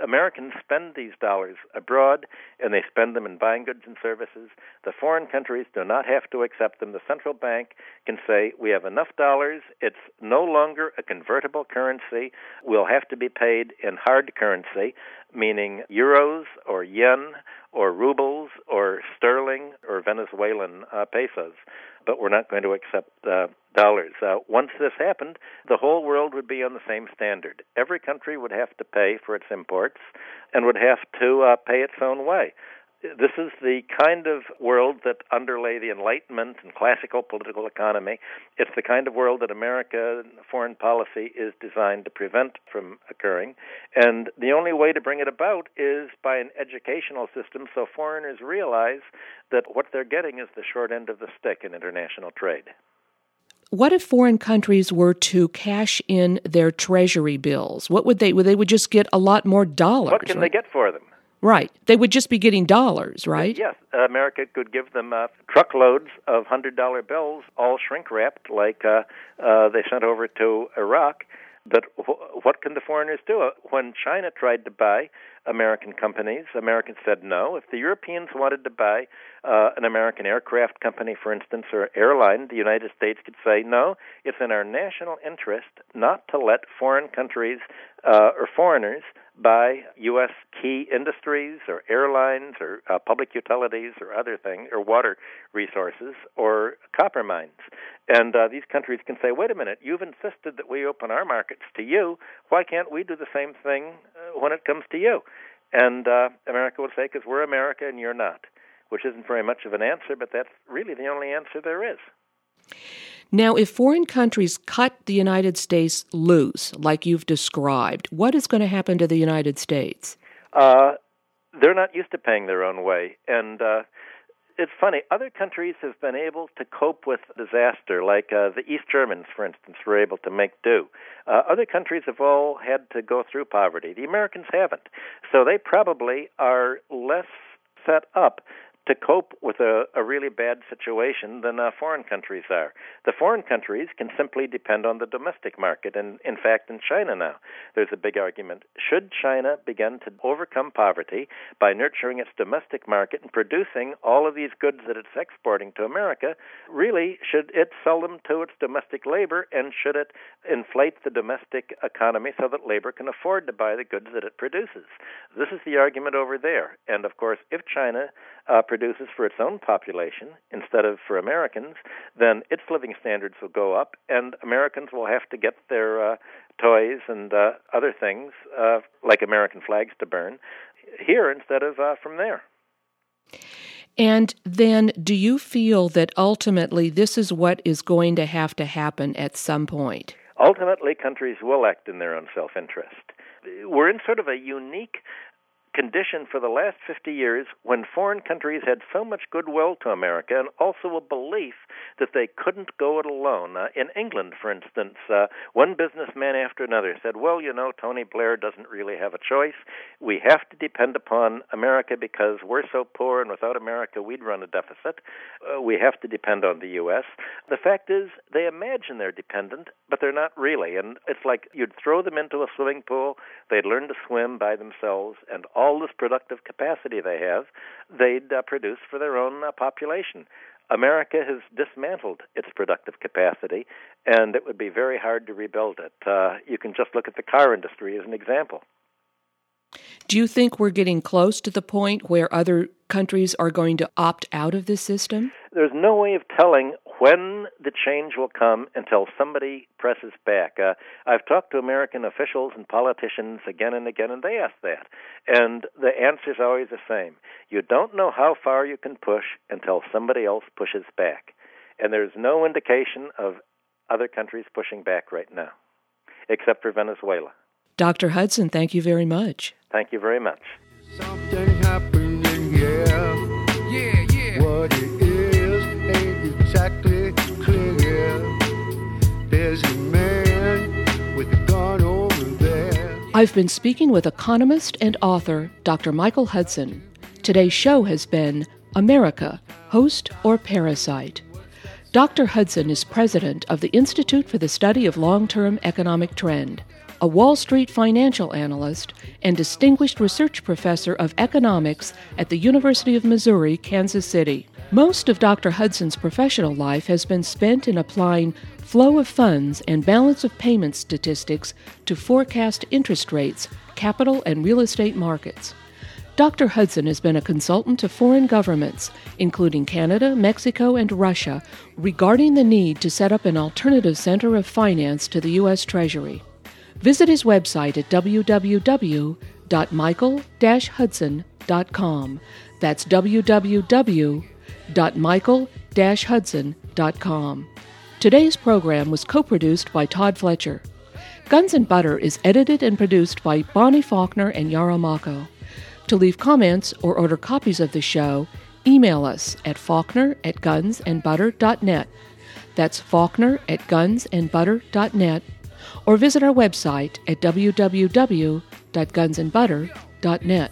Americans spend these dollars abroad and they spend them in buying goods and services. The foreign countries do not have to accept them. The central bank can say, We have enough dollars. It's no longer a convertible currency. We'll have to be paid in hard currency, meaning euros or yen or rubles or sterling or Venezuelan uh, pesos, but we're not going to accept uh, dollars. Uh, once this happened, the whole world would be on the same standard. Every country would have to pay for its imports and would have to uh, pay its own way this is the kind of world that underlay the Enlightenment and classical political economy. It's the kind of world that America foreign policy is designed to prevent from occurring. And the only way to bring it about is by an educational system so foreigners realize that what they're getting is the short end of the stick in international trade. What if foreign countries were to cash in their treasury bills? What would they? Would they would just get a lot more dollars? What can right? they get for them? Right. They would just be getting dollars, right? Yes. America could give them uh, truckloads of $100 bills, all shrink wrapped, like uh, uh, they sent over to Iraq. But wh- what can the foreigners do? When China tried to buy American companies, Americans said no. If the Europeans wanted to buy uh, an American aircraft company, for instance, or airline, the United States could say no. It's in our national interest not to let foreign countries uh, or foreigners buy U.S. key industries or airlines or uh, public utilities or other things, or water resources or copper mines. And uh, these countries can say, wait a minute, you've insisted that we open our markets to you. Why can't we do the same thing uh, when it comes to you? And uh, America would say, because we're America and you're not, which isn't very much of an answer, but that's really the only answer there is. Now, if foreign countries cut the United States loose, like you've described, what is going to happen to the United States? Uh, they're not used to paying their own way. And uh, it's funny. Other countries have been able to cope with disaster, like uh, the East Germans, for instance, were able to make do. Uh, other countries have all had to go through poverty. The Americans haven't. So they probably are less set up to cope with a, a really bad situation than uh, foreign countries are. The foreign countries can simply depend on the domestic market, and in fact, in China now, there's a big argument. Should China begin to overcome poverty by nurturing its domestic market and producing all of these goods that it's exporting to America? Really, should it sell them to its domestic labor, and should it inflate the domestic economy so that labor can afford to buy the goods that it produces? This is the argument over there. And of course, if China uh, produces for its own population instead of for Americans, then its living standards will go up, and Americans will have to get their uh, toys and uh, other things, uh, like American flags, to burn here instead of uh, from there. And then, do you feel that ultimately this is what is going to have to happen at some point? Ultimately, countries will act in their own self interest. We're in sort of a unique condition for the last 50 years when foreign countries had so much goodwill to America and also a belief that they couldn't go it alone. Uh, in England, for instance, uh, one businessman after another said, Well, you know, Tony Blair doesn't really have a choice. We have to depend upon America because we're so poor, and without America, we'd run a deficit. Uh, we have to depend on the U.S. The fact is, they imagine they're dependent, but they're not really. And it's like you'd throw them into a swimming pool, they'd learn to swim by themselves, and all this productive capacity they have, they'd uh, produce for their own uh, population. America has dismantled its productive capacity, and it would be very hard to rebuild it. Uh, you can just look at the car industry as an example. Do you think we're getting close to the point where other countries are going to opt out of this system? There's no way of telling when the change will come until somebody presses back. Uh, I've talked to American officials and politicians again and again, and they ask that. And the answer is always the same. You don't know how far you can push until somebody else pushes back. And there's no indication of other countries pushing back right now, except for Venezuela. Dr. Hudson, thank you very much. Thank you very much. I've been speaking with economist and author Dr. Michael Hudson. Today's show has been America, Host or Parasite. Dr. Hudson is president of the Institute for the Study of Long Term Economic Trend, a Wall Street financial analyst and distinguished research professor of economics at the University of Missouri, Kansas City. Most of Dr. Hudson's professional life has been spent in applying flow of funds and balance of payments statistics to forecast interest rates, capital, and real estate markets. Dr. Hudson has been a consultant to foreign governments, including Canada, Mexico, and Russia, regarding the need to set up an alternative center of finance to the U.S. Treasury. Visit his website at www.michael-hudson.com. That's www.michael-hudson.com. Today's program was co-produced by Todd Fletcher. Guns and Butter is edited and produced by Bonnie Faulkner and Yarrow Mahko. To leave comments or order copies of the show, email us at faulkner at gunsandbutter.net. That's faulkner at gunsandbutter.net or visit our website at www.gunsandbutter.net.